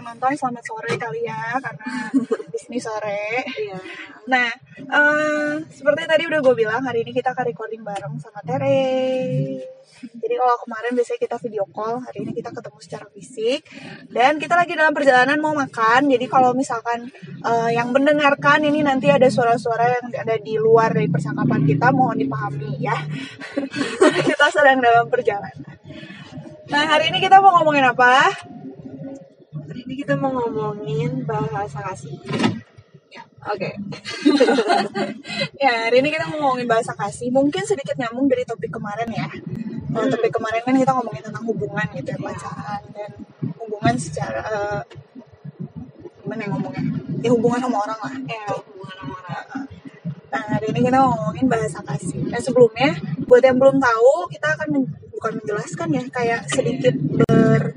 yang nonton selamat sore kali ya karena di sini sore. Iya. Nah, eh, seperti tadi udah gue bilang hari ini kita akan recording bareng sama Tere. Jadi kalau kemarin biasanya kita video call, hari ini kita ketemu secara fisik dan kita lagi dalam perjalanan mau makan. Jadi kalau misalkan eh, yang mendengarkan ini nanti ada suara-suara yang ada di luar dari percakapan kita, mohon dipahami ya. kita sedang dalam perjalanan. Nah, hari ini kita mau ngomongin apa? Ini kita mau ngomongin bahasa kasih. Ya. Oke. Ya, hari ini kita mau ngomongin bahasa kasih. Mungkin sedikit nyambung dari topik kemarin ya. Hmm. topik kemarin kan kita ngomongin tentang hubungan gitu ya, pacaran dan hubungan secara eh, gimana ya ngomongnya? Ya hubungan sama orang lah. Ya, hubungan sama orang. Nah, hari ini kita mau ngomongin bahasa kasih. Nah, sebelumnya, buat yang belum tahu, kita akan men- bukan menjelaskan ya, kayak sedikit ber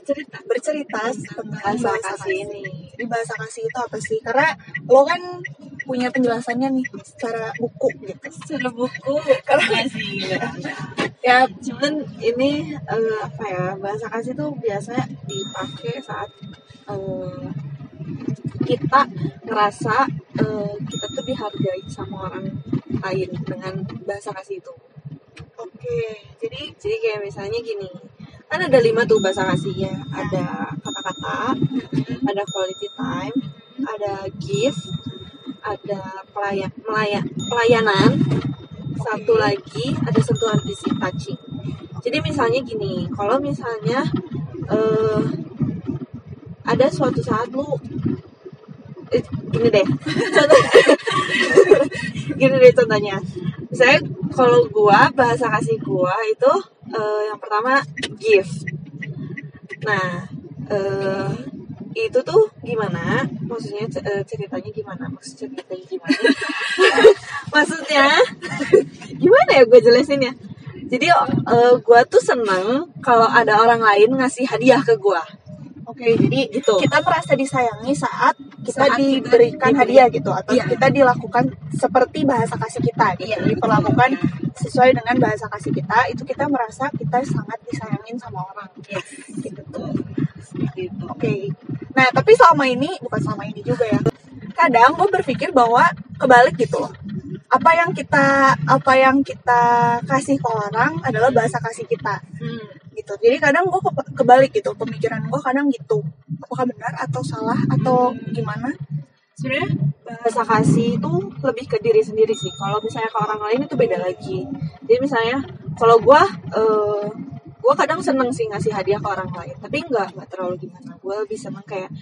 Bercerita. bercerita tentang Bahasa kasih ini. Jadi bahasa kasih itu apa sih? Karena lo kan punya penjelasannya nih secara buku gitu. Secara buku Karena sih. ya Cuman ini eh, apa ya bahasa kasih tuh biasanya dipakai saat eh, kita ngerasa eh, kita tuh dihargai sama orang lain dengan bahasa kasih itu. oke. Jadi Jadi kayak misalnya gini, kan ada lima tuh bahasa kasihnya. Ada kata-kata, ada quality time, ada gift, ada pelayan, melaya- pelayanan, satu lagi ada sentuhan fisik touching. Jadi misalnya gini, kalau misalnya eh, ada suatu saat lu eh, gini deh, contoh, gini deh contohnya. Misalnya kalau gua bahasa kasih gua itu eh, yang pertama gift. Nah, eh, itu tuh gimana? Maksudnya eh, ceritanya gimana? Maksud ceritanya gimana? Maksudnya gimana ya gue jelasin ya? Jadi eh, gue tuh seneng kalau ada orang lain ngasih hadiah ke gue. Oke, jadi Gitu. kita merasa disayangi saat kita Saat kita diberikan diberi- hadiah gitu atau Iya. kita dilakukan seperti bahasa kasih kita gitu. Iya. Diperlakukan sesuai dengan bahasa kasih kita, itu kita merasa kita sangat disayangin sama orang. Gitu tuh. Gitu. Oke. Nah, tapi selama ini bukan selama ini juga ya. Kadang gue berpikir bahwa kebalik gitu loh. Apa yang kita apa yang kita kasih ke orang adalah bahasa kasih kita Hmm. Gitu. Jadi kadang gue kebalik gitu. Pemikiran gue kadang gitu. Apakah benar atau salah atau gimana? Sebenarnya bahasa kasih itu lebih ke diri sendiri sih. Kalau misalnya ke orang lain itu beda lagi. Jadi misalnya kalau gue eh gue kadang seneng sih ngasih hadiah ke orang lain tapi nggak nggak terlalu gimana gue lebih seneng kayak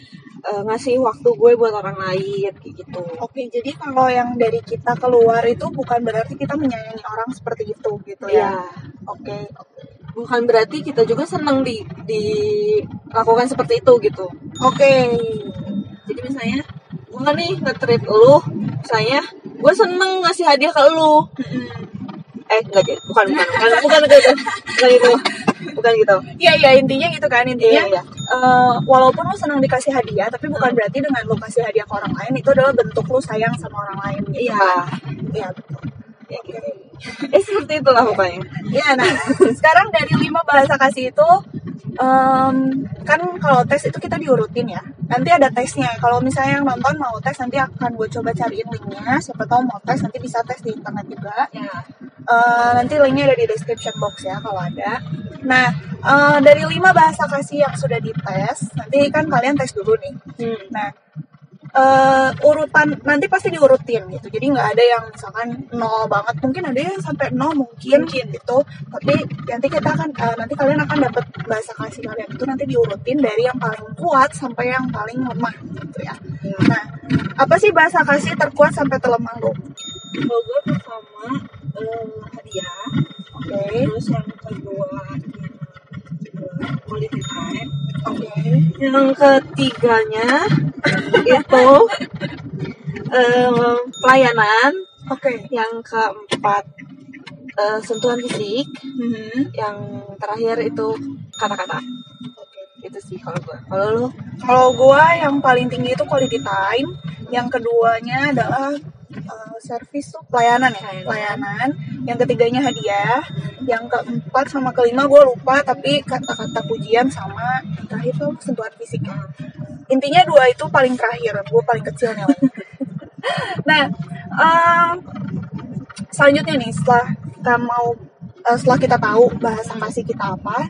eh, ngasih waktu gue buat orang lain kayak gitu Oke, jadi kalau yang dari kita keluar itu bukan berarti kita menyayangi orang seperti itu gitu ya ya. Oke, oke. Bukan berarti kita juga seneng di dilakukan seperti itu gitu. Oke. jadi misalnya gue nih nge-treat lu misalnya gue seneng ngasih hadiah ke lu. Eh enggak jadi bukan bukan bukan bukan gitu bukan gitu. Bukan gitu. Iya iya intinya gitu kan intinya Iya, iya. eh, walaupun lu senang dikasih hadiah tapi bukan berarti dengan lu kasih hadiah ke orang lain itu adalah bentuk lu sayang sama orang lain gitu iya. kan. Iya betul. ya gitu eh seperti itulah pokoknya Iya nah sekarang dari lima bahasa kasih itu em, kan kalau tes itu kita diurutin ya nanti ada tesnya kalau misalnya yang nonton mau tes nanti akan gue coba cariin linknya siapa tahu mau tes nanti bisa tes di internet juga ya Eh, nanti linknya ada di description box ya kalau ada. Nah eh, dari lima bahasa kasih yang sudah dites, nanti kan kalian tes dulu nih. hmm. Nah eh, urutan nanti pasti diurutin gitu. Jadi nggak ada yang misalkan nol banget. Mungkin ada yang sampai nol mungkin, gitu. Tapi nanti kita akan eh, nanti kalian akan dapat bahasa kasih kalian itu nanti diurutin dari yang paling kuat sampai yang paling lemah gitu ya. Nah apa sih bahasa kasih terkuat sampai terlemah lo? kalau gue pertama eh, hadiah Oke, terus yang kedua quality time oke. yang ketiganya itu eh, pelayanan Oke. yang keempat eh, sentuhan fisik. Mhm. yang terakhir itu kata-kata. Itu sih kalau gue kalau lu? Kalau gua yang paling tinggi itu quality time, yang keduanya adalah eh, service tuh pelayanan ya Pelayanan. yang ketiganya hadiah yang keempat sama kelima gue lupa tapi kata-kata pujian sama yang terakhir tuh sentuhan fisik ya. intinya dua itu paling terakhir gue paling kecilnya nah em, selanjutnya nih setelah kita mau eh, setelah kita tahu bahasa kasih kita apa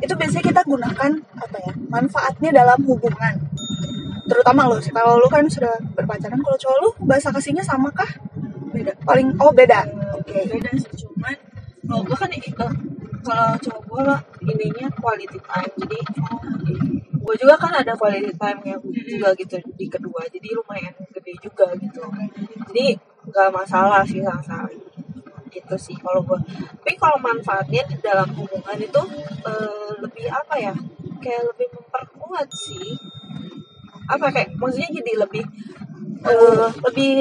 itu biasanya kita gunakan apa ya manfaatnya dalam hubungan terutama lo sih. Kalau lo kan sudah berpacaran kalau cowok lo bahasa kasihnya sama kah? Beda. Paling oh beda. Oke. Beda sih cuman kalau gue kan eh, kalau cowok gue ininya quality time. Jadi gue juga kan ada quality time yang juga gitu di kedua. Jadi lumayan gede juga gitu. Jadi nggak masalah sih sama sekali. Gitu sih kalau gue tapi kalau manfaatnya di dalam hubungan itu eh, lebih apa ya? Kayak lebih memperkuat sih apa kayak maksudnya jadi lebih eh, lebih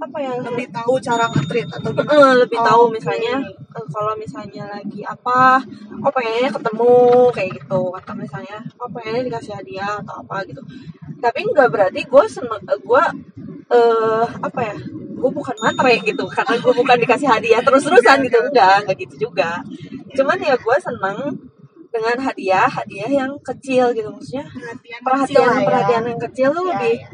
apa ya lebih tahu cara nge-treat atau gimana? Eh, lebih Oh, tahu misalnya eh, kalau misalnya lagi apa oh pengennya ketemu kayak gitu. Atau misalnya oh pengennya dikasih hadiah atau apa gitu. Tapi nggak berarti gue seneng gue eh apa ya gue bukan matre gitu. Karena gue bukan dikasih hadiah terus terusan gitu. Enggak enggak. Gitu juga. Cuman ya gue seneng dengan hadiah hadiah yang kecil gitu maksudnya perhatian perhatian kecil ya. perhatian yang kecil tuh Ya, lebih ya.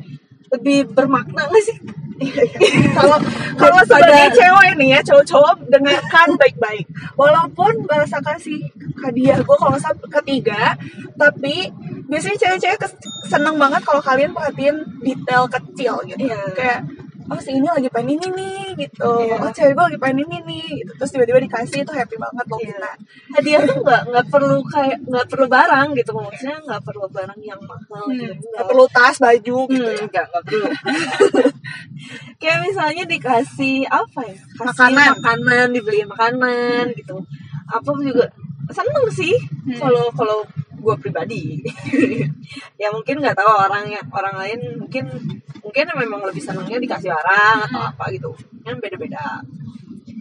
lebih bermakna gak sih kalau kalau Daripada- sebagai cewek nih ya cowok-cowok dengarkan baik-baik walaupun bahasa kasih hadiah gue kalau salah ketiga tapi biasanya cewek-cewek seneng banget kalau kalian perhatiin detail kecil gitu Iya. kayak oh si ini lagi pengen ini nih gitu Iya. oh cewek gue lagi pengen ini nih gitu terus tiba-tiba dikasih itu happy banget loh Iya. kita hadiah tuh nggak nggak perlu kayak nggak perlu barang gitu maksudnya nggak perlu barang yang mahal gitu Hmm, Nggak. nggak perlu tas baju gitu Hmm, nggak nggak perlu kayak misalnya dikasih apa ya kasih Makanan. makanan dibeliin makanan gitu apa juga seneng sih Hmm. kalau kalau gue pribadi. Ya mungkin nggak tahu orang yang orang lain mungkin mungkin memang lebih senangnya dikasih barang atau apa gitu. Kan beda-beda.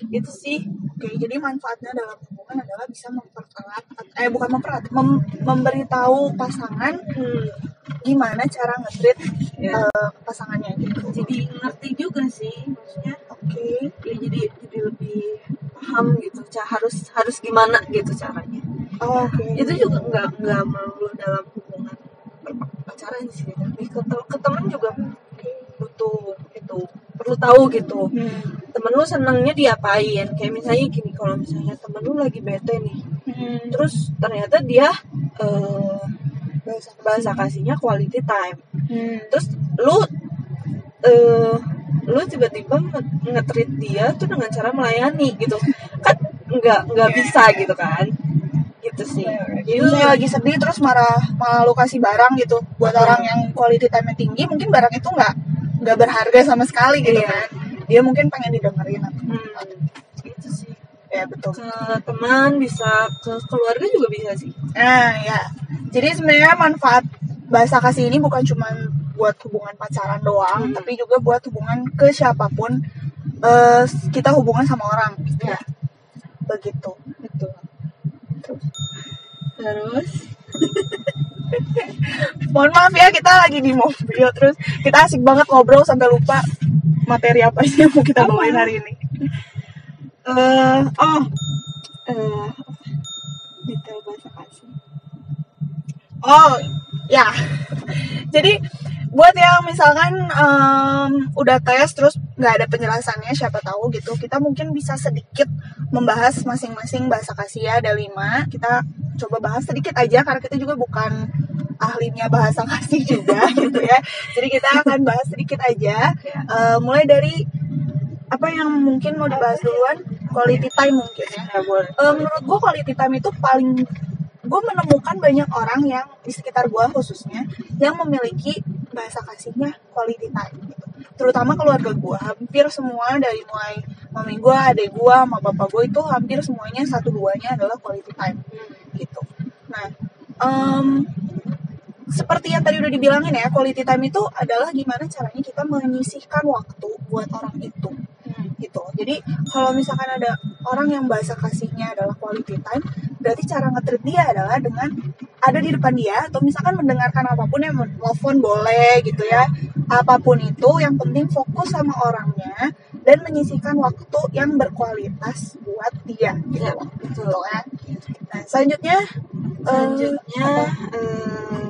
Itu sih. Oke, jadi manfaatnya dalam hubungan adalah bisa mempererat, eh bukan mempererat, mem- memberitahu pasangan hmm, gimana cara nge-treat ya. eh, pasangannya gitu. jadi ngerti juga sih maksudnya. Oke, ya jadi jadi lebih paham gitu cara harus harus gimana gitu caranya oh, oke. itu juga nggak nggak melulu dalam hubungan pacaran sih lebih ke, ke temen juga butuh itu perlu tahu gitu Hmm. temen lu senangnya diapain kayak misalnya gini kalau misalnya temen lu lagi bete nih Hmm. terus ternyata dia eh, Bahasa kasihnya quality time Hmm. terus lu eh lu tiba-tiba nge- nge-treat dia tuh dengan cara melayani gitu. Kan nggak nggak bisa gitu kan? Gitu sih. Jadi misalnya lagi sedih terus marah malah lu kasih barang gitu buat orang yang quality time tinggi mungkin barang itu nggak nggak berharga sama sekali gitu Iya. kan? Dia mungkin pengen didengerin atau hmm, itu sih. Ya betul. Ke teman bisa ke keluarga juga bisa sih. Nah, ya. Jadi sebenarnya manfaat bahasa kasih ini bukan cuma buat hubungan pacaran doang, Hmm. tapi juga buat hubungan ke siapa pun eh, kita hubungan sama orang. gitu Ya. Begitu. betul Terus. terus Mohon maaf ya kita lagi di mobil terus kita asik banget ngobrol sampai lupa materi apa sih yang mau kita bawain hari ini. eh oh eh detail bahasa kasih Oh, ya. Jadi buat yang misalkan em, udah tes terus nggak ada penjelasannya siapa tahu gitu kita mungkin bisa sedikit membahas masing-masing bahasa kasih ya ada lima. Kita coba bahas sedikit aja karena kita juga bukan ahlinya bahasa kasih juga gitu ya. Jadi kita akan bahas sedikit aja. Eh, mulai dari apa yang mungkin mau dibahas duluan? Quality time mungkin ya. Eh, menurut gue quality time itu paling gue menemukan banyak orang yang di sekitar gue khususnya yang memiliki bahasa kasihnya quality time gitu. terutama keluarga gue hampir semua dari mulai mami gue adik gue sama bapak gue itu hampir semuanya satu duanya adalah quality time gitu nah em, seperti yang tadi udah dibilangin ya quality time itu adalah gimana caranya kita menyisihkan waktu buat orang itu gitu jadi kalau misalkan ada orang yang bahasa kasihnya adalah quality time berarti cara nge-treat dia adalah dengan ada di depan dia atau misalkan mendengarkan apa pun yang telepon boleh gitu ya apa pun itu yang penting fokus sama orangnya dan menyisihkan waktu yang berkualitas buat dia gitu Ya, loh. betul. Gitu kan. Nah, selanjutnya eh, Selanjutnya apa? eh,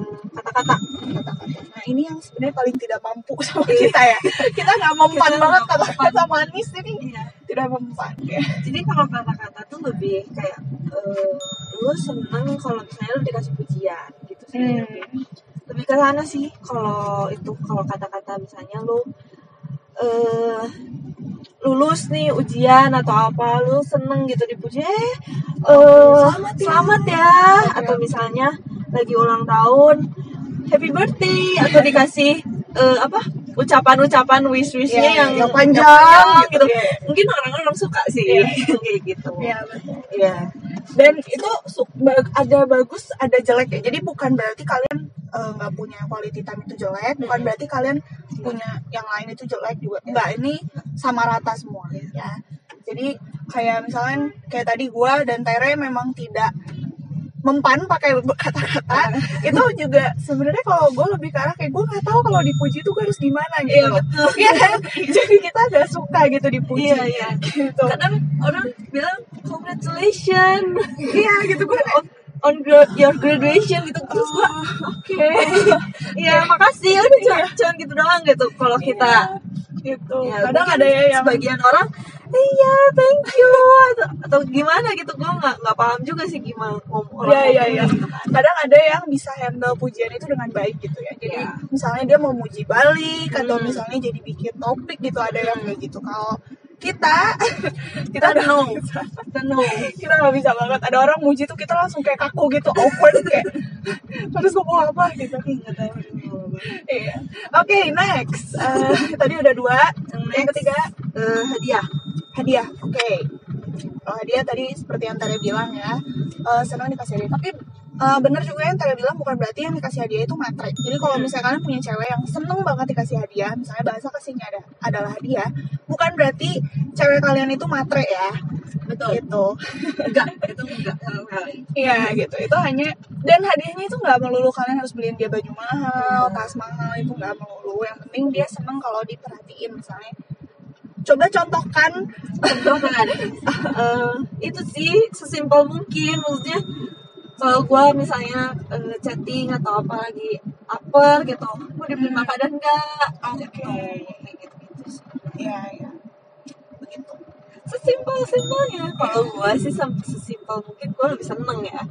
kata-kata. Nah ini yang sebenarnya paling tidak mampu sama kita ya. Kita nggak mempan Kita banget kata-kata manis ini Iya. tidak mempan. Ya. Jadi kalau kata-kata tuh lebih kayak eh, lu seneng kalau misalnya lu dikasih pujian gitu sih. Hmm. Lebih, lebih ke sana sih kalau itu kalau kata-kata misalnya lu eh lulus nih ujian atau apa lu seneng gitu dipuji eh eh, Selamat ya. selamat ya atau misalnya lagi ulang tahun happy birthday atau dikasih eh, apa ucapan-ucapan wish-wishnya Iya, yang, yang panjang gitu, gitu. Iya. mungkin orang-orang suka sih Iya. kayak gitu Iya, betul. Iya. Dan itu ada bagus, ada jelek ya. Jadi bukan berarti kalian eh, nggak punya quality time itu jelek, bukan Hmm. berarti kalian punya yang lain itu jelek juga. Enggak, ini sama rata semua ya. Jadi kayak misalnya kayak tadi gua dan Tere memang tidak mempan pakai kata-kata itu juga sebenarnya kalau gue lebih ke arah kayak gue nggak tahu kalau dipuji itu gue harus gimana gitu. Iya, betul. Iya kan? jadi kita gak suka gitu dipuji. Iya, iya. gitu. Kadang orang bilang congratulations. Iya gitu. Gue on, on gra- your graduation gitu. Terus gua oke. iya makasih. Udah cuma, cuma gitu doang gitu kalau kita. Gitu. Ya, kadang ada ya yang sebagian orang iya thank you atau, atau gimana gitu gue nggak nggak paham juga sih gimana ngom orang Iya iya iya. gitu kan. Kadang ada yang bisa handle pujian itu dengan baik gitu ya. Jadi Iya. misalnya dia mau muji balik atau Hmm. misalnya jadi bikin topik gitu ada yang kayak gitu. Kalau kita kita no bisa. kita nggak bisa banget. Ada orang muji tuh kita langsung kayak kaku gitu, awkward kayak terus ngomong apa gitu. nggak tahu Iya. Oke next. Eh, tadi udah dua. Yang Next. ketiga Eh, hadiah hadiah oke. Kalau hadiah tadi seperti yang Tere bilang ya. Eh, senang dikasih hadiah. Tapi eh, bener juga yang Tere bilang bukan berarti yang dikasih hadiah itu matre jadi kalau misalnya kalian punya cewek yang seneng banget dikasih hadiah misalnya bahasa kasihnya ada adalah hadiah bukan berarti cewek kalian itu matre ya. Betul. Gitu. Enggak itu enggak iya gitu. Itu hanya dan hadiahnya itu nggak melulu kalian harus beliin dia baju mahal tas mahal itu nggak melulu. Yang penting dia seneng kalau diperhatiin misalnya coba contohkan contohkan Eh, itu sih sesimpel mungkin maksudnya kalau gue misalnya eh, chatting atau apa lagi upper gitu gue dibeli makanan enggak Oke. gitu kayak gitu gitu. Iya, iya. Begitu. sesimpel simpelnya kalau gue sih sesimpel mungkin gue lebih seneng ya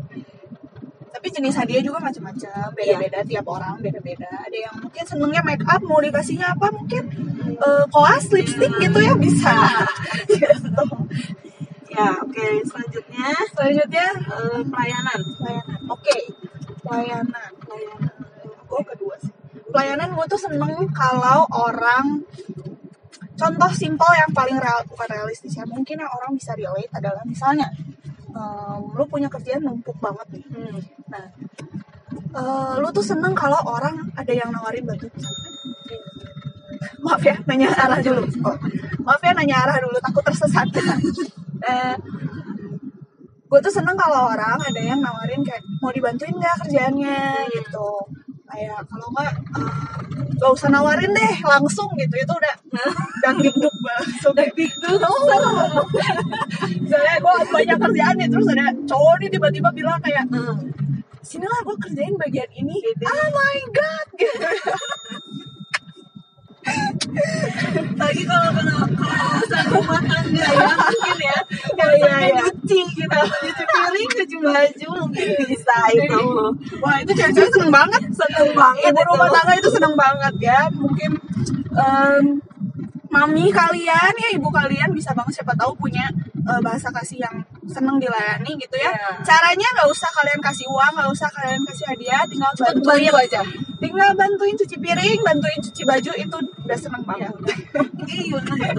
Tapi jenis hadiah juga macam-macam, beda-beda tiap orang, beda-beda. Ada yang mungkin senengnya make up, mau dikasihnya apa mungkin eh, koas, lipstick gitu ya bisa. gitu. ya oke selanjutnya Selanjutnya eh, pelayanan pelayanan. Oke, pelayanan. pelayanan Gue kedua sih. Pelayanan gue tuh seneng kalau orang contoh simpel yang paling real bukan realistis ya mungkin yang orang bisa relate adalah misalnya em, lu punya kerjaan numpuk banget nih hmm. Nah, eh, lu tuh seneng kalau orang ada yang nawarin bantu Maaf ya, nanya arah dulu. Oh, maaf ya, nanya arah dulu, takut tersesat. eh, gue tuh seneng kalau orang ada yang nawarin kayak mau dibantuin nggak kerjaannya gitu. Kayak kalau nggak, eh, gak usah nawarin deh, langsung gitu. Itu udah dan dikduk banget. Sudah dikduk. Misalnya gue banyak kerjaan nih, terus ada cowok nih tiba-tiba bilang kayak, Hmm. sinilah gue kerjain bagian ini oh my god gitu lagi kalau kalau kalau urusan rumah tangga ya mungkin ya. Iya, urusannya iya. nyuci gitu nyuci piring cuci baju mungkin bisa itu. Wah itu cewek-cewek seneng banget. Seneng banget ibu rumah tangga itu seneng banget ya mungkin em, mami kalian ya ibu kalian bisa banget siapa tahu punya eh, bahasa kasih yang seneng dilayani gitu ya. Iya. caranya nggak usah kalian kasih uang nggak usah kalian kasih hadiah tinggal bantuin bantu aja. tinggal bantuin cuci piring bantuin cuci baju itu udah seneng banget. Iya bener.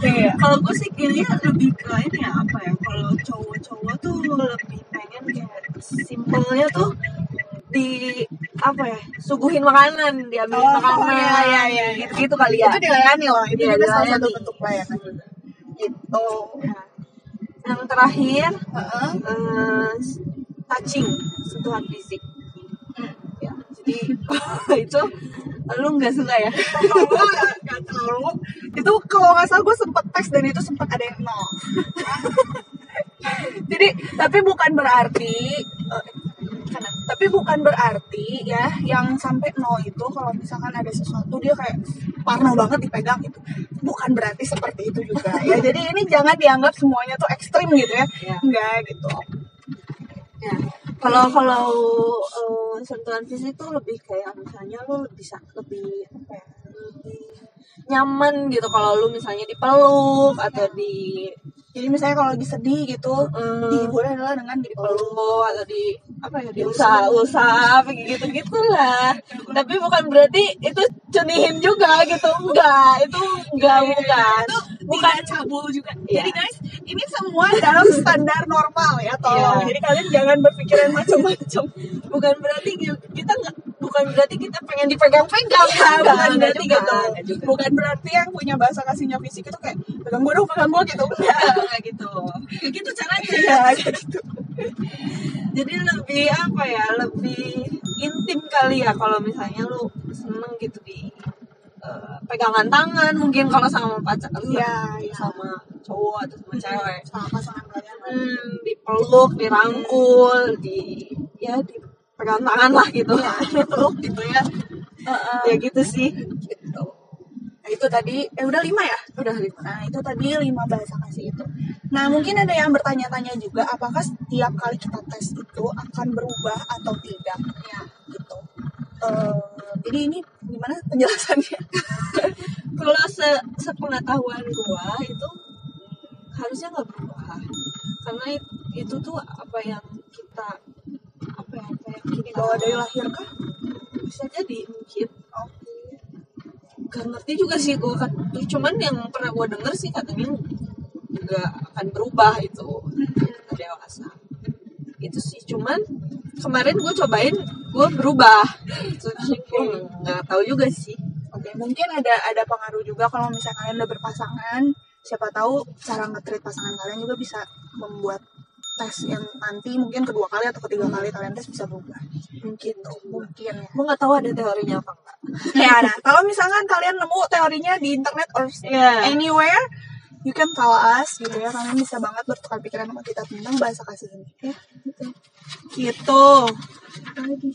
iya. Kalau gue sih kayaknya lebih ke ini ya apa ya kalau cowok-cowok tuh lebih pengen kayak simpelnya tuh di apa ya suguhin makanan diambil Oh, makanan iya, iya, iya. gitu, gitu kali ya itu dilayani loh itu Iya, juga salah satu bentuk pelayanan gitu Nah, yang terakhir Heeh. eh, touching sentuhan fisik Hmm. ya jadi itu lu nggak suka ya nggak terlalu itu kalau nggak salah gue sempet tes dan itu sempet ada yang nol jadi tapi bukan berarti kanan. Tapi bukan berarti ya yang sampai nol itu kalau misalkan ada sesuatu dia kayak parno banget dipegang itu bukan berarti seperti itu juga ya. Jadi ini jangan dianggap semuanya tuh ekstrim gitu ya. Ya. enggak gitu. Ya, kalau kalau eh, sentuhan fisik itu lebih kayak misalnya lu bisa lebih apa ya, lebih nyaman gitu. Kalau lu misalnya dipeluk atau di jadi misalnya kalau lagi sedih gitu eh, dihiburnya adalah dengan dipeluk atau di apa ya diusap-usap gitu gitulah tapi bukan berarti itu cunihin juga gitu. Enggak itu enggak bukan bukan cabul juga. Iya. Jadi guys, ini semua dalam standar normal ya, tolong. Iya. Jadi kalian jangan berpikiran macam-macam. bukan berarti kita nggak bukan berarti kita pengen dipegang-pegang Ya, Enggak, bukan berarti juga, gitu. juga. Bukan berarti yang punya bahasa kasihnya fisik itu kayak pegang gue dong, pegang gue gitu. Enggak. Enggak gitu kayak gitu caranya Iya, kayak gitu. jadi lebih apa ya lebih intim kali ya kalau misalnya lu seneng gitu di eh, pegangan tangan mungkin kalau sama pacar Iya, iya. sama cowok atau sama cewek Sama pasangan kalian. hmm, dipeluk dirangkul di ya di pegang tangan lah gitu Iya, dipeluk gitu ya. ya gitu sih Gitu. Nah, itu tadi, eh udah lima ya? udah lima Nah, itu tadi lima bahasa kasih itu. Nah, mungkin ada yang bertanya-tanya juga, apakah setiap kali kita tes itu akan berubah atau tidak? Ya, gitu. Eh, jadi ini gimana penjelasannya? kalau se sepengetahuan gua itu harusnya nggak berubah karena it- itu tuh apa yang kita apa ya apa yang kita Dibawa dari lahir kah? bisa jadi mungkin Oke. gak ngerti juga sih gua kan cuman yang pernah gua denger sih katanya nggak akan berubah itu ketika dewasa itu sih cuman kemarin gue cobain gue berubah itu sih gua nggak tahu juga sih Oke, mungkin ada ada pengaruh juga kalau misalnya kalian udah berpasangan, siapa tahu cara nge-treat pasangan kalian juga bisa membuat tes yang nanti mungkin kedua kali atau ketiga kali kalian tes bisa berubah. Mungkin tuh, mungkin ya. gue nggak tahu ada teorinya apa enggak Ya, nah, kalau misalkan kalian nemu teorinya di internet or Iya. anywhere, you can tell us gitu ya. Kalian bisa banget bertukar pikiran sama kita tentang bahasa kasih ini. Ya, gitu. Gitu. Apalagi?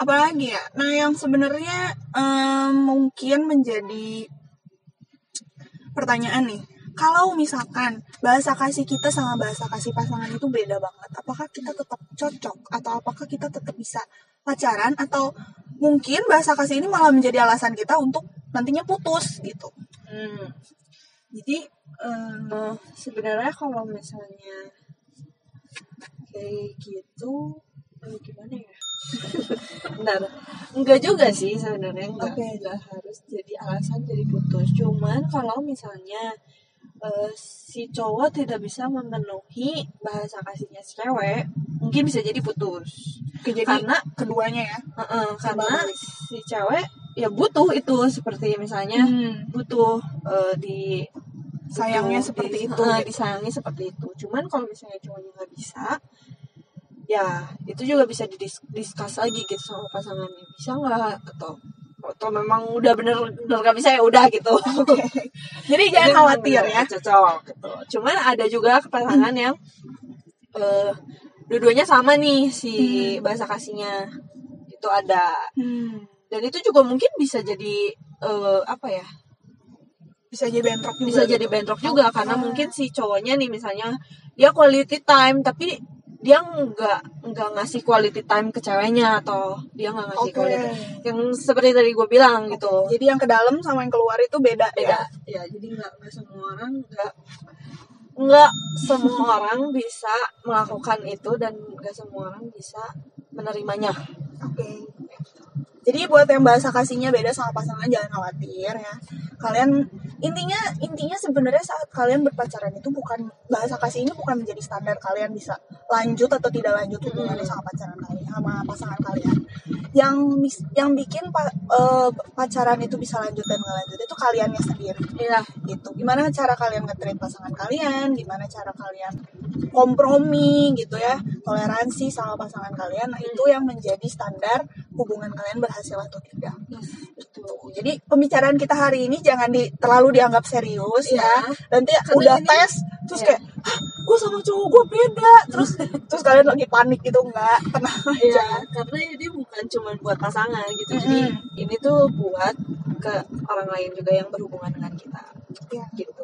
Apalagi ya? Nah, yang sebenarnya em, mungkin menjadi pertanyaan nih. Kalau misalkan bahasa kasih kita sama bahasa kasih pasangan itu beda banget, apakah kita tetap cocok atau apakah kita tetap bisa pacaran atau mungkin bahasa kasih ini malah menjadi alasan kita untuk nantinya putus gitu. Hmm. Jadi eh, sebenarnya kalau misalnya kayak gitu eh, gimana ya? Bentar, enggak juga sih sebenarnya enggak, Oke. enggak harus jadi alasan jadi putus. Cuman kalau misalnya eh, si cowok tidak bisa memenuhi bahasa kasihnya si cewek, mungkin bisa jadi putus. Oke, jadi Karena keduanya ya. Heeh, karena balik. si cewek ya butuh itu seperti misalnya butuh eh, di Sayangnya butuh seperti di- itu, gitu. disayangi seperti itu cuman kalau misalnya cowoknya nggak bisa ya itu juga bisa didiskus lagi gitu sama pasangannya bisa nggak atau atau memang udah bener bener nggak bisa ya udah gitu Jadi jangan khawatir ya. cocok gitu cuman ada juga pasangan yang eh dua-duanya sama nih si Hmm. bahasa kasihnya itu ada Hmm. Dan itu juga mungkin bisa jadi eh, apa ya Bisa jadi bentrok juga. bisa gitu. jadi bentrok juga karena mungkin si cowoknya nih misalnya dia quality time tapi dia nggak nggak ngasih quality time ke ceweknya atau dia nggak ngasih Oke. quality yang seperti tadi gue bilang gitu Jadi yang ke dalam sama yang keluar itu beda, beda ya. ya jadi nggak nggak semua orang nggak nggak semua orang bisa melakukan itu dan nggak semua orang bisa menerimanya Oke. Jadi buat yang bahasa kasihnya beda sama pasangan jangan khawatir ya. Kalian intinya intinya sebenarnya saat kalian berpacaran itu bukan bahasa kasih ini bukan menjadi standar kalian bisa lanjut atau tidak lanjut hubungannya sama pacaran kalian sama pasangan kalian. Yang yang bikin pa- eh, pacaran itu bisa lanjut dan nggak lanjut itu kaliannya sendiri Iya gitu. Gimana cara kalian nge-treat pasangan kalian, gimana cara kalian kompromi gitu ya toleransi sama pasangan kalian nah itu yang menjadi standar hubungan kalian berhasil atau tidak gitu. jadi pembicaraan kita hari ini jangan di, terlalu dianggap serius Iya. ya nanti Karena udah ini- tes terus Iya. kayak gue sama cowok gue beda terus terus kalian lagi panik gitu enggak tenang aja Iya, karena ini bukan cuma buat pasangan gitu. Jadi Mm-mm. ini tuh buat ke orang lain juga yang berhubungan dengan kita. Iya. Gitu.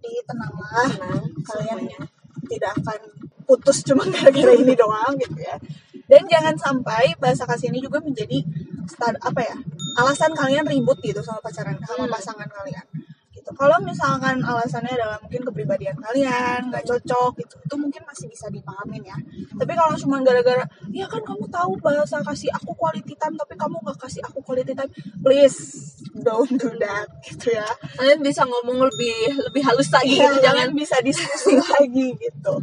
jadi tenanglah Tenang kalian semuanya. tidak akan putus cuma gara-gara ini doang gitu ya dan jangan sampai bahasa kasih ini juga menjadi start apa ya alasan kalian ribut gitu sama pacaran sama Hmm. pasangan kalian gitu kalau misalkan alasannya adalah mungkin kepribadian kalian nggak cocok gitu itu mungkin masih bisa dipahamin ya tapi kalau cuma gara-gara ya kan kamu tahu bahasa kasih aku quality time tapi kamu nggak kasih aku quality time please don't do that gitu ya Kalian bisa ngomong lebih lebih halus lagi Iya, gitu. jangan Jangan bisa diskusi lagi gitu.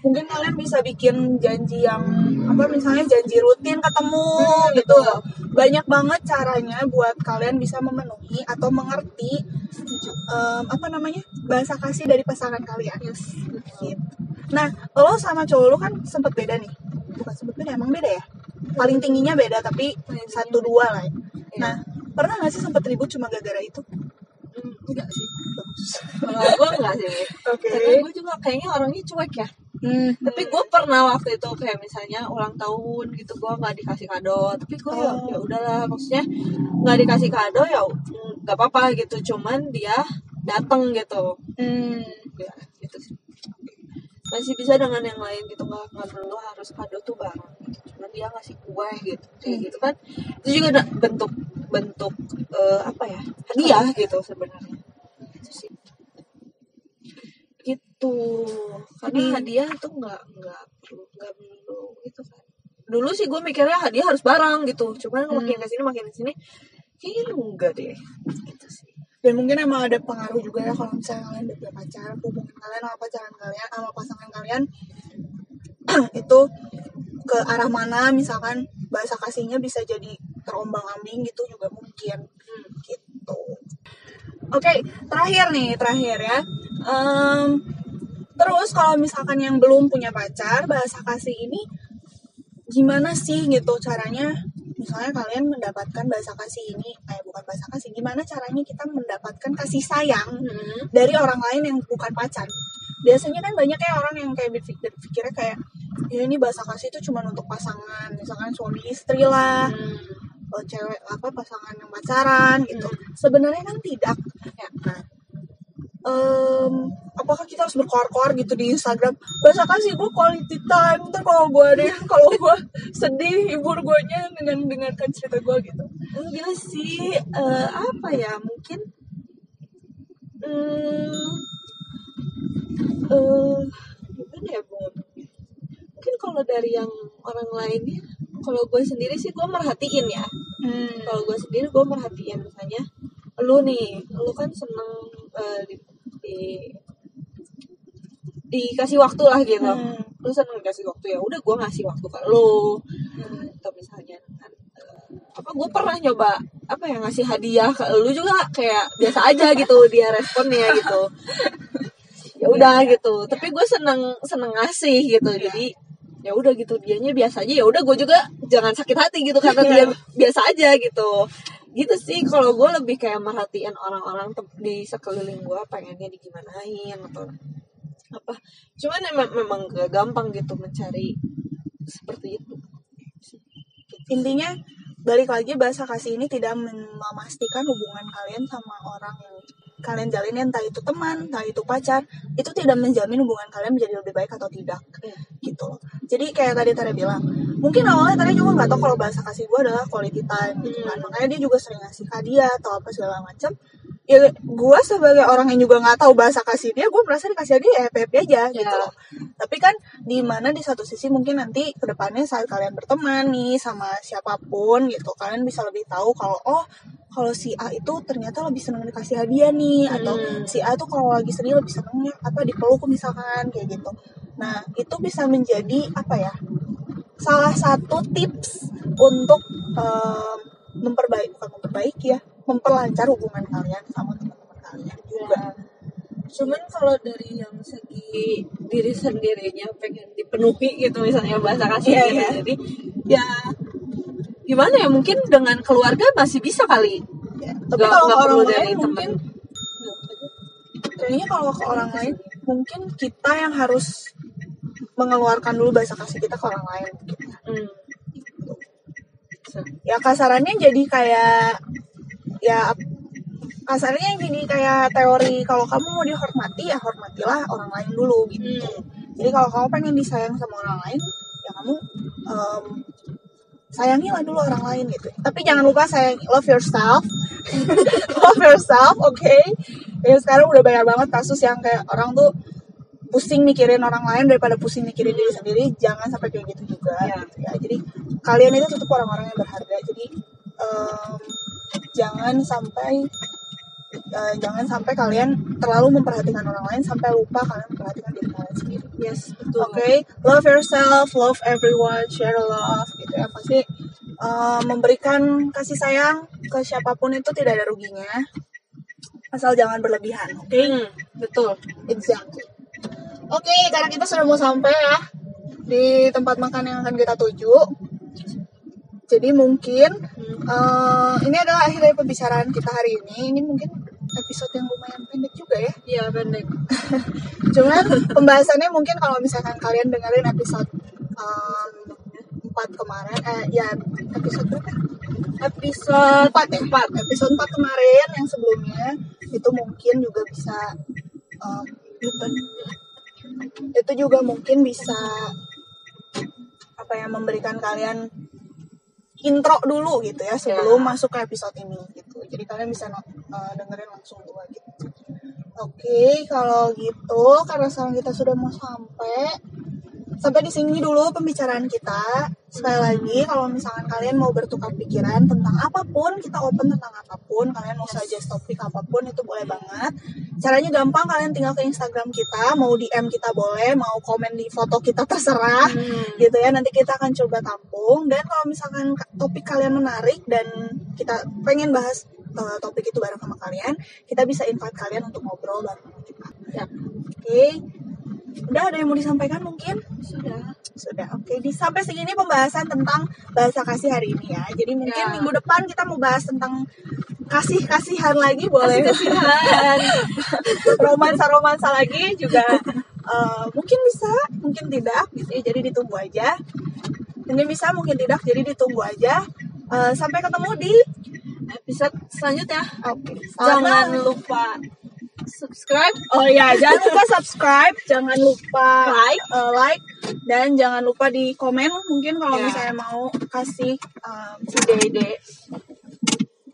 Mungkin kalian bisa bikin janji yang apa misalnya janji rutin ketemu Hmm, gitu. betul. Banyak banget caranya buat kalian bisa memenuhi atau mengerti em, apa namanya bahasa kasih dari pasangan kalian. Yes. Gitu. Nah, lo sama cowok lo kan sempet beda nih. Bukan sempet beda, emang beda ya? Paling tingginya beda tapi satu dua lah. ya. Iya. Nah, pernah gak sih sempet ribut cuma gara-gara itu? Hmm, enggak sih. Kalau gue enggak sih. Oke. Karena gue juga kayaknya orangnya cuek ya. Hmm. Tapi gue pernah waktu itu kayak misalnya ulang tahun gitu gue nggak dikasih kado. Tapi gue ya, Oh. ya udahlah maksudnya nggak dikasih kado ya mm, nggak apa-apa gitu. Cuman dia datang gitu. Hmm. Ya gitu sih. Masih bisa dengan yang lain gitu nggak nggak perlu harus kado tuh bareng. Gitu. Cuman dia ngasih kue gitu kayak Hmm. gitu kan. Itu juga bentuk bentuk eh, apa ya hadiah gitu sebenarnya. Gitu sih gitu karena Jadi- hadiah tuh nggak nggak perlu nggak perlu gitu kan. Dulu sih gue mikirnya hadiah harus barang gitu. Cuman Hmm. makin ke sini makin ke sini kayaknya enggak deh. Gitu sih. Dan mungkin emang ada pengaruh juga ya kalau misalnya kalian udah punya pacar hubungan kalian sama pacaran kalian sama pasangan kalian itu ke arah mana? Misalkan bahasa kasihnya bisa jadi terombang ambing gitu juga mungkin. Gitu. Oke terakhir nih terakhir ya. Em, terus kalau misalkan yang belum punya pacar bahasa kasih ini gimana sih gitu caranya? Misalnya kalian mendapatkan bahasa kasih ini eh bukan bahasa kasih gimana caranya kita mendapatkan kasih sayang dari orang lain yang bukan pacar? Biasanya kan banyak ya orang yang kayak berpikir berpikirnya kayak ya ini bahasa kasih itu cuma untuk pasangan misalkan suami istri lah oh, cewek apa pasangan yang pacaran gitu. Sebenarnya kan tidak. Ya nah em, apakah kita harus berkoar-koar gitu di Instagram? Bahasa kasih gue quality time. Ntar kalau gue ada yang kalau gue sedih hibur gue nya dengan dengarkan cerita gue gitu. Enggak sih eh, apa ya mungkin hmm, gimana ya bu? Mungkin kalau dari yang orang lainnya kalau gue sendiri sih gue merhatiin ya. Hmm. kalau gue sendiri gue merhatiin misalnya lu nih lu kan seneng di, di dikasih waktu lah gitu. Hmm. lu seneng dikasih waktu ya udah gue ngasih waktu ke lu. Atau misalnya kan, eh, apa gue pernah nyoba apa ya ngasih hadiah ke lu juga kayak biasa aja gitu dia responnya gitu. Ya udah gitu. Tapi gue seneng seneng ngasih gitu. Jadi ya udah gitu dianya biasa aja. Ya udah gue juga jangan sakit hati gitu karena dia biasa aja gitu gitu sih kalau gue lebih kayak merhatiin orang-orang di sekeliling gue pengennya digimanain atau apa. Cuman emang memang gak gampang gitu mencari seperti itu. Intinya balik lagi bahasa kasih ini tidak mem- memastikan hubungan kalian sama orang yang kalian jalin entah itu teman entah itu pacar itu tidak menjamin hubungan kalian menjadi lebih baik atau tidak Iya. gitu loh jadi kayak tadi Tara bilang mungkin awalnya Tara juga nggak tahu kalau bahasa kasih gue adalah quality time gitu kan Hmm. makanya dia juga sering ngasih hadiah atau apa segala macam ya gue sebagai orang yang juga nggak tahu bahasa kasih dia gue merasa dikasih hadiah ya happy aja gitu Iya. loh tapi kan di mana di satu sisi mungkin nanti ke depannya saat kalian berteman nih sama siapa pun gitu kalian bisa lebih tahu kalau oh kalau si A itu ternyata lebih seneng dikasih hadiah nih atau Hmm. si A tuh kalau lagi sedih lebih senengnya apa dipeluk misalkan kayak gitu nah itu bisa menjadi apa ya salah satu tips untuk em, memperbaiki bukan memperbaiki ya memperlancar hubungan kalian sama teman-teman kalian juga cuman kalau dari yang segi diri sendirinya pengen dipenuhi gitu misalnya bahasa kasih Iya, gitu. iya. jadi ya gimana ya mungkin dengan keluarga masih bisa kali Ya, tapi Nggak- kalau orang perlu lain dari mungkin kayaknya kalau ke orang lain mungkin kita yang harus mengeluarkan dulu bahasa kasih kita ke orang lain. Hmm. ya kasarannya jadi kayak ya kasarnya jadi kayak teori kalau kamu mau dihormati ya hormatilah orang lain dulu gitu Hmm. jadi kalau kamu pengen disayang sama orang lain ya kamu em, sayangilah dulu orang lain gitu. Tapi jangan lupa sayang love yourself love yourself oke. Ya sekarang udah banyak banget kasus yang kayak orang tuh pusing mikirin orang lain daripada pusing mikirin diri sendiri. Jangan sampai kayak gitu juga Ya. gitu ya. Jadi kalian itu tetap orang-orang yang berharga. Jadi em, jangan sampai eh, jangan sampai kalian terlalu memperhatikan orang lain sampai lupa kalian memperhatikan diri kalian sendiri yes betul Oke, love yourself, love everyone, share love, gitu ya. Pasti uh, memberikan kasih sayang ke siapa pun itu tidak ada ruginya, asal jangan berlebihan. Oke, Hmm, betul exactly. Oke, karena kita sudah mau sampai ya di tempat makan yang akan kita tuju. Jadi mungkin uh, ini adalah akhir dari pembicaraan kita hari ini. Ini mungkin episode yang lumayan pendek juga ya. iya pendek Cuman pembahasannya mungkin kalau misalkan kalian dengerin episode um, 4 kemarin, eh ya episode berapa? episode 4 ya? 4. Episode 4 kemarin yang sebelumnya itu mungkin juga bisa um, itu juga mungkin bisa apa ya memberikan kalian intro dulu gitu ya sebelum Ya. masuk ke episode ini gitu. Jadi kalian bisa not- uh, dengerin langsung dua gitu. Oke, kalau gitu karena sekarang kita sudah mau sampai sampai di sini dulu pembicaraan kita. Sekali lagi kalau misalkan kalian mau bertukar pikiran tentang apa pun, kita open tentang apa pun, kalian mau suggest topik apa pun itu boleh banget. Caranya gampang, kalian tinggal ke Instagram kita, mau DM kita boleh, mau komen di foto kita terserah Hmm. gitu ya nanti kita akan coba tampung dan kalau misalkan ka- topik kalian menarik dan kita pengen bahas uh, topik itu bareng sama kalian kita bisa invite kalian untuk ngobrol bareng kita Ya. oke udah ada yang mau disampaikan mungkin? Sudah. Sudah oke. Di sampai segini pembahasan tentang bahasa kasih hari ini ya. Jadi mungkin Ya. minggu depan kita mau bahas tentang kasih kasihan lagi boleh. Kasihan romansa romansa lagi juga eh, mungkin bisa mungkin tidak gitu ya. Jadi ditunggu aja. Mungkin bisa mungkin tidak jadi ditunggu aja. Eh, sampai ketemu di episode selanjutnya. Oke. Jangan Sama- lupa subscribe oh ya jangan lupa subscribe jangan lupa Like. eh, like dan jangan lupa di komen mungkin kalau Ya. misalnya mau kasih em, ide-ide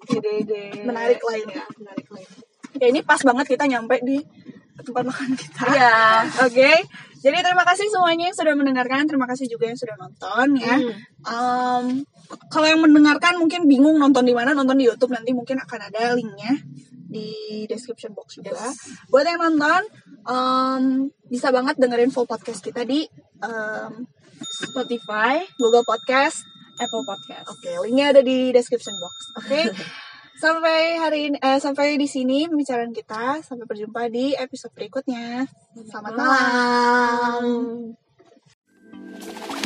ide-ide Menarik lainnya. Ya, menarik lain ya ini pas banget kita nyampe di tempat makan kita Iya. Oke, jadi terima kasih semuanya yang sudah mendengarkan. Terima kasih juga yang sudah nonton ya. Hmm. Em, kalau yang mendengarkan mungkin bingung nonton di mana, nonton di YouTube nanti mungkin akan ada linknya di description box juga. Buat yang nonton, em, bisa banget dengerin full podcast kita di em, Spotify Google Podcast. Apple Podcast Oke, linknya ada di description box. Oke. Sampai hari ini, eh, sampai di sini pembicaraan kita. Sampai berjumpa di episode berikutnya. Selamat malam. malam.